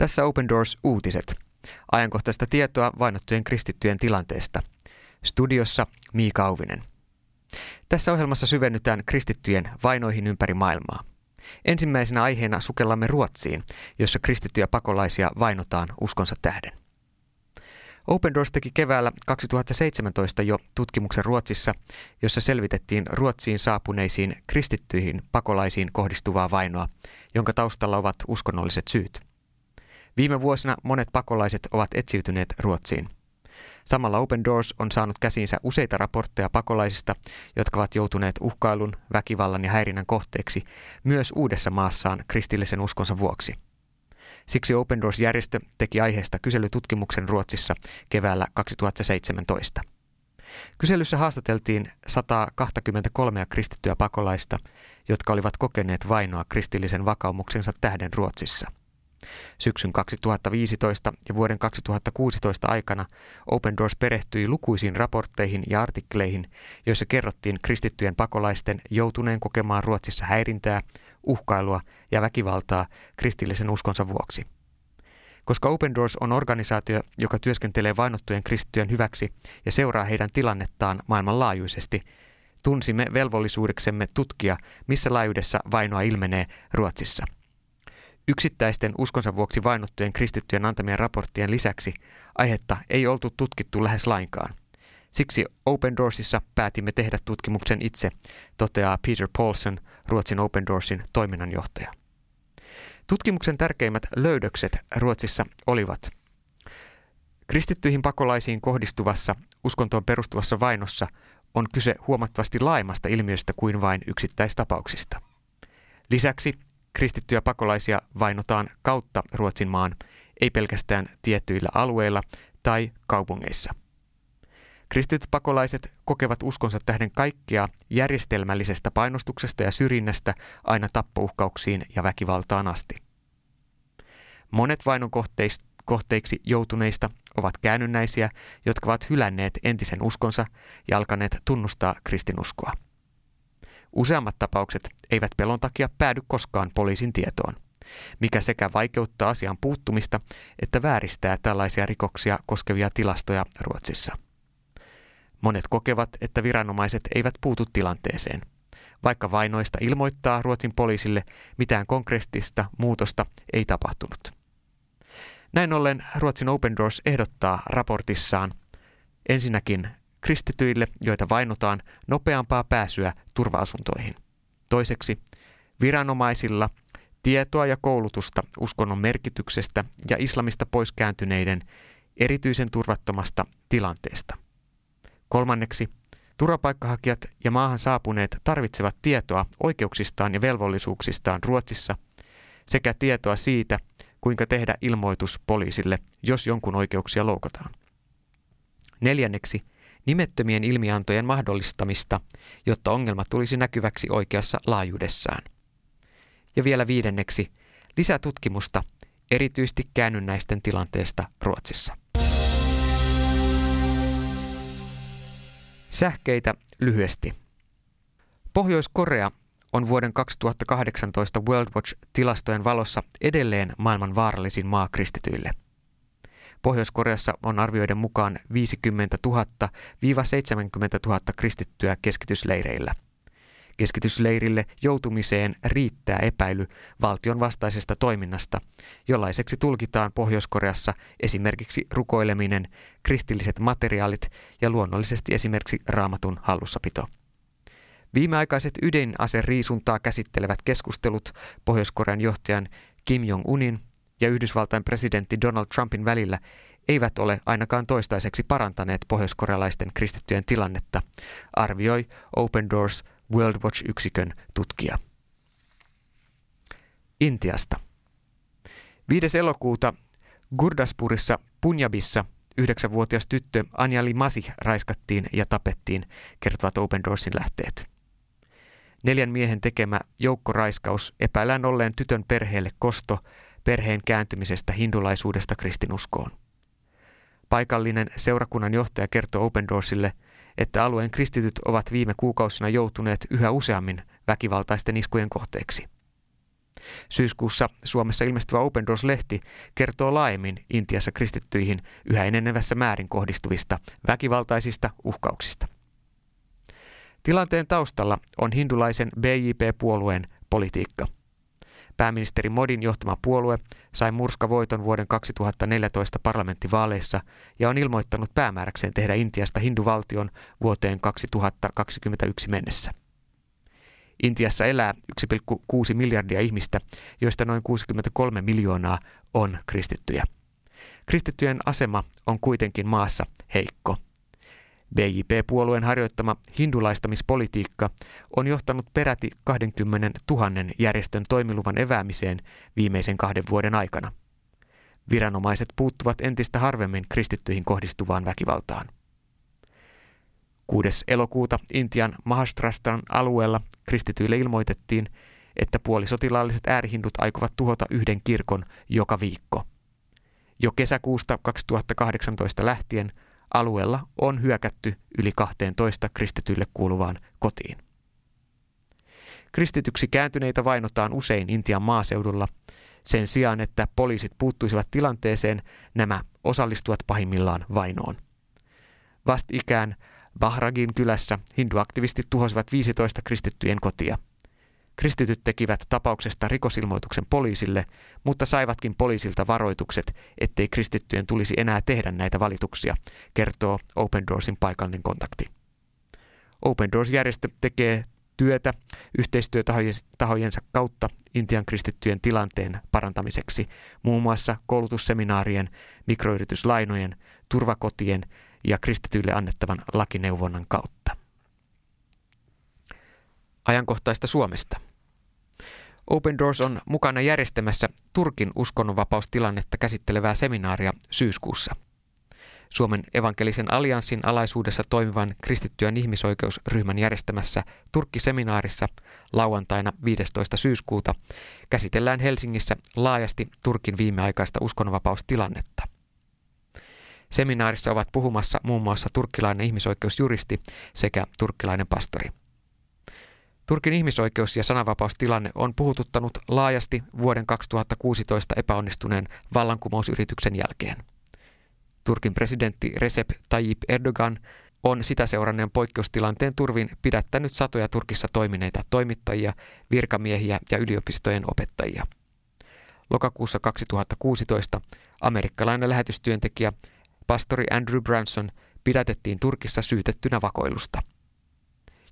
Tässä Open Doors uutiset. Ajankohtaista tietoa vainottujen kristittyjen tilanteesta. Studiossa Miika Auvinen. Tässä ohjelmassa syvennytään kristittyjen vainoihin ympäri maailmaa. Ensimmäisenä aiheena sukellamme Ruotsiin, jossa kristittyjä pakolaisia vainotaan uskonsa tähden. Open Doors teki keväällä 2017 jo tutkimuksen Ruotsissa, jossa selvitettiin Ruotsiin saapuneisiin kristittyihin pakolaisiin kohdistuvaa vainoa, jonka taustalla ovat uskonnolliset syyt. Viime vuosina monet pakolaiset ovat etsiytyneet Ruotsiin. Samalla Open Doors on saanut käsiinsä useita raportteja pakolaisista, jotka ovat joutuneet uhkailun, väkivallan ja häirinnän kohteeksi myös uudessa maassaan kristillisen uskonsa vuoksi. Siksi Open Doors-järjestö teki aiheesta kyselytutkimuksen Ruotsissa keväällä 2017. Kyselyssä haastateltiin 123 kristittyä pakolaista, jotka olivat kokeneet vainoa kristillisen vakaumuksensa tähden Ruotsissa – Syksyn 2015 ja vuoden 2016 aikana Open Doors perehtyi lukuisiin raportteihin ja artikkeleihin, joissa kerrottiin kristittyjen pakolaisten joutuneen kokemaan Ruotsissa häirintää, uhkailua ja väkivaltaa kristillisen uskonsa vuoksi. Koska Open Doors on organisaatio, joka työskentelee vainottujen kristittyjen hyväksi ja seuraa heidän tilannettaan maailmanlaajuisesti, tunsimme velvollisuudeksemme tutkia, missä laajuudessa vainoa ilmenee Ruotsissa – Yksittäisten uskonsa vuoksi vainottujen kristittyjen antamien raporttien lisäksi aihetta ei oltu tutkittu lähes lainkaan. Siksi Open Doorsissa päätimme tehdä tutkimuksen itse, toteaa Peter Paulson, Ruotsin Open Doorsin toiminnanjohtaja. Tutkimuksen tärkeimmät löydökset Ruotsissa olivat Kristittyihin pakolaisiin kohdistuvassa uskontoon perustuvassa vainossa on kyse huomattavasti laajemmasta ilmiöstä kuin vain yksittäistapauksista. Lisäksi Kristittyjä pakolaisia vainotaan kautta Ruotsin maan, ei pelkästään tiettyillä alueilla tai kaupungeissa. Kristityt pakolaiset kokevat uskonsa tähden kaikkea järjestelmällisestä painostuksesta ja syrjinnästä aina tappouhkauksiin ja väkivaltaan asti. Monet vainon kohteiksi joutuneista ovat käännynnäisiä, jotka ovat hylänneet entisen uskonsa ja alkaneet tunnustaa kristinuskoa. Useammat tapaukset eivät pelon takia päädy koskaan poliisin tietoon, mikä sekä vaikeuttaa asian puuttumista että vääristää tällaisia rikoksia koskevia tilastoja Ruotsissa. Monet kokevat, että viranomaiset eivät puutu tilanteeseen. Vaikka vainoista ilmoittaa Ruotsin poliisille, mitään konkreettista muutosta ei tapahtunut. Näin ollen Ruotsin Open Doors ehdottaa raportissaan ensinnäkin kristityille, joita vainotaan, nopeampaa pääsyä turva-asuntoihin. Toiseksi, viranomaisilla tietoa ja koulutusta uskonnon merkityksestä ja islamista pois kääntyneiden erityisen turvattomasta tilanteesta. Kolmanneksi, turvapaikkahakijat ja maahan saapuneet tarvitsevat tietoa oikeuksistaan ja velvollisuuksistaan Ruotsissa sekä tietoa siitä, kuinka tehdä ilmoitus poliisille, jos jonkun oikeuksia loukataan. Neljänneksi, nimettömien ilmiantojen mahdollistamista, jotta ongelma tulisi näkyväksi oikeassa laajuudessaan. Ja vielä viidenneksi, lisätutkimusta erityisesti käännynnäisten tilanteesta Ruotsissa. Sähkeitä lyhyesti. Pohjois-Korea on vuoden 2018 World Watch-tilastojen valossa edelleen maailman vaarallisin maa kristityille – Pohjois-Koreassa on arvioiden mukaan 50 000-70 000 kristittyä keskitysleireillä. Keskitysleirille joutumiseen riittää epäily valtion vastaisesta toiminnasta, jollaiseksi tulkitaan Pohjois-Koreassa esimerkiksi rukoileminen, kristilliset materiaalit ja luonnollisesti esimerkiksi raamatun hallussapito. Viimeaikaiset ydinaseriisuntaa käsittelevät keskustelut Pohjois-Korean johtajan Kim Jong-unin ja Yhdysvaltain presidentti Donald Trumpin välillä eivät ole ainakaan toistaiseksi parantaneet pohjoiskorealaisten kristittyjen tilannetta, arvioi Open Doors World Watch-yksikön tutkija. Intiasta. 5. elokuuta Gurdaspurissa Punjabissa yhdeksänvuotias tyttö Anjali Masi raiskattiin ja tapettiin, kertovat Open Doorsin lähteet. Neljän miehen tekemä joukkoraiskaus epäillään olleen tytön perheelle kosto perheen kääntymisestä hindulaisuudesta kristinuskoon. Paikallinen seurakunnan johtaja kertoo Open Doorsille, että alueen kristityt ovat viime kuukausina joutuneet yhä useammin väkivaltaisten iskujen kohteeksi. Syyskuussa Suomessa ilmestyvä Open Doors-lehti kertoo laajemmin Intiassa kristittyihin yhä enenevässä määrin kohdistuvista väkivaltaisista uhkauksista. Tilanteen taustalla on hindulaisen BJP-puolueen politiikka. Pääministeri Modin johtama puolue sai murskavoiton vuoden 2014 parlamenttivaaleissa ja on ilmoittanut päämääräkseen tehdä Intiasta hinduvaltion vuoteen 2021 mennessä. Intiassa elää 1,6 miljardia ihmistä, joista noin 63 miljoonaa on kristittyjä. Kristittyjen asema on kuitenkin maassa heikko. BJP-puolueen harjoittama hindulaistamispolitiikka on johtanut peräti 20 000 järjestön toimiluvan eväämiseen viimeisen kahden vuoden aikana. Viranomaiset puuttuvat entistä harvemmin kristittyihin kohdistuvaan väkivaltaan. 6. elokuuta Intian Mahastrastan alueella kristityille ilmoitettiin, että puolisotilaalliset äärihindut aikovat tuhota yhden kirkon joka viikko. Jo kesäkuusta 2018 lähtien alueella on hyökätty yli 12 kristityille kuuluvaan kotiin. Kristityksi kääntyneitä vainotaan usein Intian maaseudulla. Sen sijaan, että poliisit puuttuisivat tilanteeseen, nämä osallistuvat pahimmillaan vainoon. Vastikään Bahragin kylässä hinduaktivistit tuhosivat 15 kristittyjen kotia. Kristityt tekivät tapauksesta rikosilmoituksen poliisille, mutta saivatkin poliisilta varoitukset, ettei kristittyjen tulisi enää tehdä näitä valituksia, kertoo Open Doorsin paikallinen kontakti. Open Doors-järjestö tekee työtä yhteistyötahojensa kautta Intian kristittyjen tilanteen parantamiseksi, muun muassa koulutusseminaarien, mikroyrityslainojen, turvakotien ja kristityille annettavan lakineuvonnan kautta. Ajankohtaista Suomesta. Open Doors on mukana järjestämässä Turkin uskonnonvapaustilannetta käsittelevää seminaaria syyskuussa. Suomen evankelisen allianssin alaisuudessa toimivan kristittyön ihmisoikeusryhmän järjestämässä Turkki-seminaarissa lauantaina 15. syyskuuta käsitellään Helsingissä laajasti Turkin viimeaikaista uskonnonvapaustilannetta – Seminaarissa ovat puhumassa muun muassa turkkilainen ihmisoikeusjuristi sekä turkkilainen pastori. Turkin ihmisoikeus- ja sananvapaustilanne on puhututtanut laajasti vuoden 2016 epäonnistuneen vallankumousyrityksen jälkeen. Turkin presidentti Recep Tayyip Erdogan on sitä seuranneen poikkeustilanteen turvin pidättänyt satoja Turkissa toimineita toimittajia, virkamiehiä ja yliopistojen opettajia. Lokakuussa 2016 amerikkalainen lähetystyöntekijä pastori Andrew Branson pidätettiin Turkissa syytettynä vakoilusta.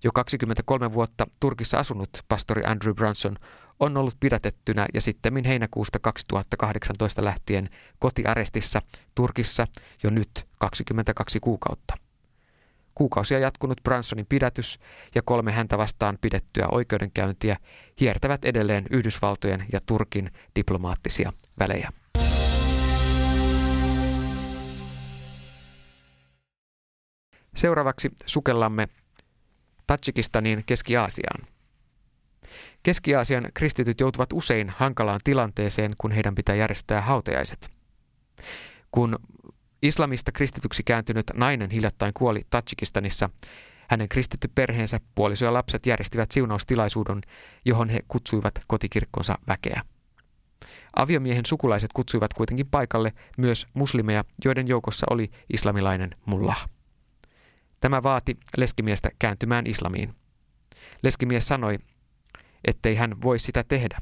Jo 23 vuotta Turkissa asunut pastori Andrew Branson on ollut pidätettynä ja sitten heinäkuusta 2018 lähtien kotiarestissa Turkissa jo nyt 22 kuukautta. Kuukausia jatkunut Bransonin pidätys ja kolme häntä vastaan pidettyä oikeudenkäyntiä hiertävät edelleen Yhdysvaltojen ja Turkin diplomaattisia välejä. Seuraavaksi sukellamme Tatsikistaniin Keski-Aasiaan. Keski-Aasian kristityt joutuvat usein hankalaan tilanteeseen, kun heidän pitää järjestää hautajaiset. Kun islamista kristityksi kääntynyt nainen hiljattain kuoli Tatsikistanissa, hänen kristitty perheensä, puoliso ja lapset järjestivät siunaustilaisuuden, johon he kutsuivat kotikirkkonsa väkeä. Aviomiehen sukulaiset kutsuivat kuitenkin paikalle myös muslimeja, joiden joukossa oli islamilainen mullah. Tämä vaati leskimiestä kääntymään islamiin. Leskimies sanoi, ettei hän voi sitä tehdä.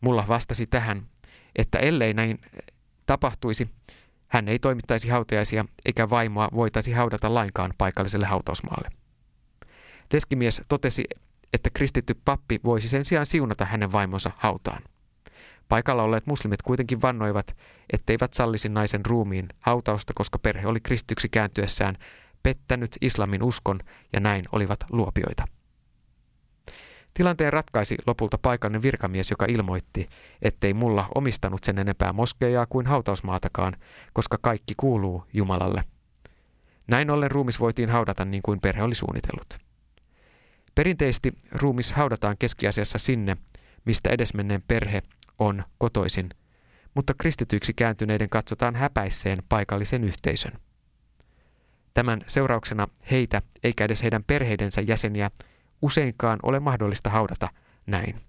Mulla vastasi tähän, että ellei näin tapahtuisi, hän ei toimittaisi hautajaisia eikä vaimoa voitaisi haudata lainkaan paikalliselle hautausmaalle. Leskimies totesi, että kristitty pappi voisi sen sijaan siunata hänen vaimonsa hautaan. Paikalla olleet muslimit kuitenkin vannoivat, etteivät sallisi naisen ruumiin hautausta, koska perhe oli kristyksi kääntyessään pettänyt islamin uskon ja näin olivat luopioita. Tilanteen ratkaisi lopulta paikallinen virkamies, joka ilmoitti, ettei mulla omistanut sen enempää moskeijaa kuin hautausmaatakaan, koska kaikki kuuluu Jumalalle. Näin ollen ruumis voitiin haudata niin kuin perhe oli suunnitellut. Perinteisesti ruumis haudataan keskiasiassa sinne, mistä edesmenneen perhe on kotoisin, mutta kristityiksi kääntyneiden katsotaan häpäisseen paikallisen yhteisön. Tämän seurauksena heitä eikä edes heidän perheidensä jäseniä useinkaan ole mahdollista haudata näin.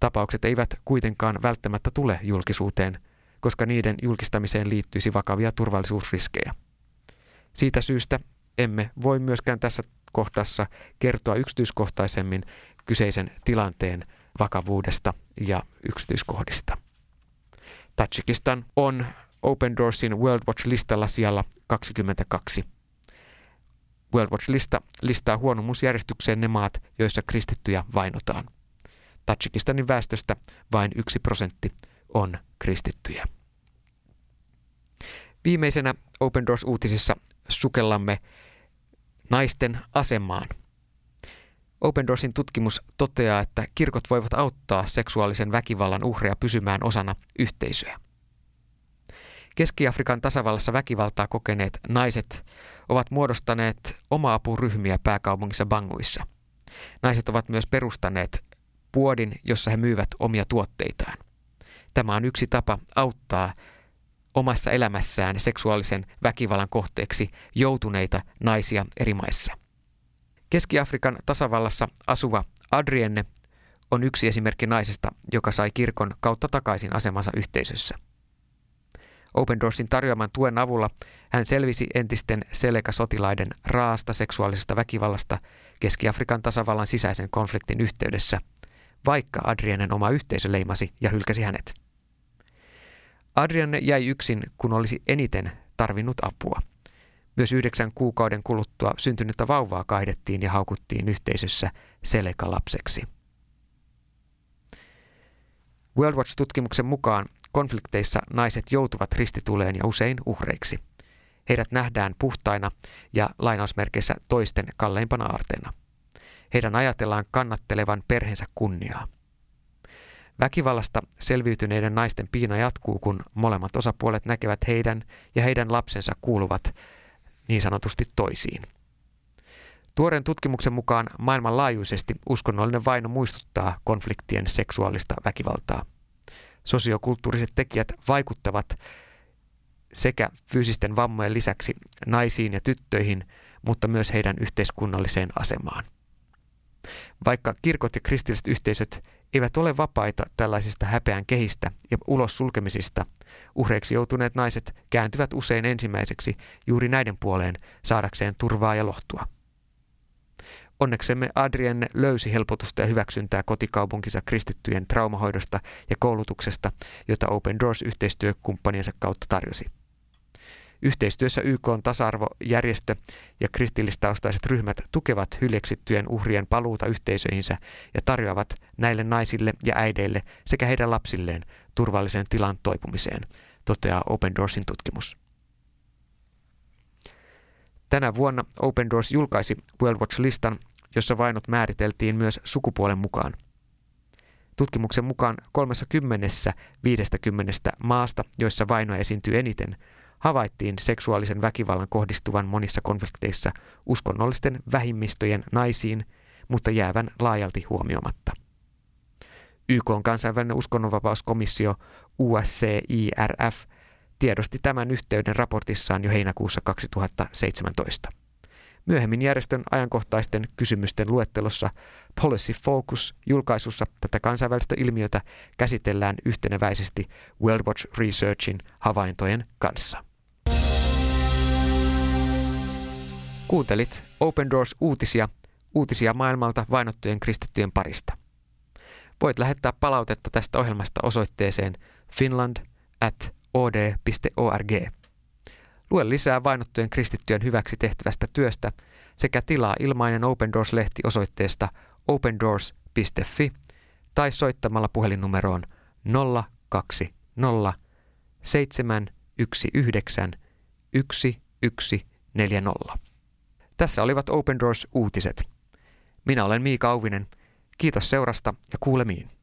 Tapaukset eivät kuitenkaan välttämättä tule julkisuuteen, koska niiden julkistamiseen liittyisi vakavia turvallisuusriskejä. Siitä syystä emme voi myöskään tässä kohtassa kertoa yksityiskohtaisemmin kyseisen tilanteen vakavuudesta ja yksityiskohdista. Tajikistan on Open Doorsin World Watch-listalla siellä 22. World Watch-lista listaa huonomuusjärjestykseen ne maat, joissa kristittyjä vainotaan. Tajikistanin väestöstä vain yksi prosentti on kristittyjä. Viimeisenä Open Doors-uutisissa sukellamme naisten asemaan. Open Doorsin tutkimus toteaa, että kirkot voivat auttaa seksuaalisen väkivallan uhreja pysymään osana yhteisöä. Keski-Afrikan tasavallassa väkivaltaa kokeneet naiset ovat muodostaneet oma-apuryhmiä pääkaupungissa Banguissa. Naiset ovat myös perustaneet puodin, jossa he myyvät omia tuotteitaan. Tämä on yksi tapa auttaa omassa elämässään seksuaalisen väkivallan kohteeksi joutuneita naisia eri maissa. Keski-Afrikan tasavallassa asuva Adrienne on yksi esimerkki naisesta, joka sai kirkon kautta takaisin asemansa yhteisössä. Open Doorsin tarjoaman tuen avulla hän selvisi entisten Seleka-sotilaiden raasta seksuaalisesta väkivallasta Keski-Afrikan tasavallan sisäisen konfliktin yhteydessä, vaikka Adrianen oma yhteisö leimasi ja hylkäsi hänet. Adrianne jäi yksin, kun olisi eniten tarvinnut apua. Myös yhdeksän kuukauden kuluttua syntynyttä vauvaa kaihdettiin ja haukuttiin yhteisössä Seleka-lapseksi. World Watch-tutkimuksen mukaan konflikteissa naiset joutuvat ristituleen ja usein uhreiksi. Heidät nähdään puhtaina ja lainausmerkeissä toisten kalleimpana aarteena. Heidän ajatellaan kannattelevan perheensä kunniaa. Väkivallasta selviytyneiden naisten piina jatkuu, kun molemmat osapuolet näkevät heidän ja heidän lapsensa kuuluvat niin sanotusti toisiin. Tuoreen tutkimuksen mukaan maailmanlaajuisesti uskonnollinen vaino muistuttaa konfliktien seksuaalista väkivaltaa. Sosiokulttuuriset tekijät vaikuttavat sekä fyysisten vammojen lisäksi naisiin ja tyttöihin, mutta myös heidän yhteiskunnalliseen asemaan. Vaikka kirkot ja kristilliset yhteisöt eivät ole vapaita tällaisista häpeän kehistä ja ulos sulkemisista, uhreiksi joutuneet naiset kääntyvät usein ensimmäiseksi juuri näiden puoleen saadakseen turvaa ja lohtua. Onneksemme Adrienne löysi helpotusta ja hyväksyntää kotikaupunkinsa kristittyjen traumahoidosta ja koulutuksesta, jota Open Doors yhteistyökumppaniensa kautta tarjosi. Yhteistyössä YK on tasa-arvojärjestö ja kristillistaustaiset ryhmät tukevat hyljeksittyjen uhrien paluuta yhteisöihinsä ja tarjoavat näille naisille ja äideille sekä heidän lapsilleen turvallisen tilan toipumiseen, toteaa Open Doorsin tutkimus. Tänä vuonna Open Doors julkaisi World Watch-listan, jossa vainot määriteltiin myös sukupuolen mukaan. Tutkimuksen mukaan 30 50 maasta, joissa vainoa esiintyy eniten, havaittiin seksuaalisen väkivallan kohdistuvan monissa konflikteissa uskonnollisten vähimmistöjen naisiin, mutta jäävän laajalti huomioimatta. YK on kansainvälinen uskonnonvapauskomissio USCIRF tiedosti tämän yhteyden raportissaan jo heinäkuussa 2017. Myöhemmin järjestön ajankohtaisten kysymysten luettelossa Policy Focus julkaisussa tätä kansainvälistä ilmiötä käsitellään yhteneväisesti World Watch Researchin havaintojen kanssa. Kuuntelit Open Doors uutisia, uutisia maailmalta vainottujen kristittyjen parista. Voit lähettää palautetta tästä ohjelmasta osoitteeseen finland at od.org. Lue lisää vainottujen kristittyjen hyväksi tehtävästä työstä sekä tilaa ilmainen Open Doors-lehti osoitteesta opendoors.fi tai soittamalla puhelinnumeroon 020 719 1140. Tässä olivat Open Doors uutiset. Minä olen Miika Auvinen. Kiitos seurasta ja kuulemiin.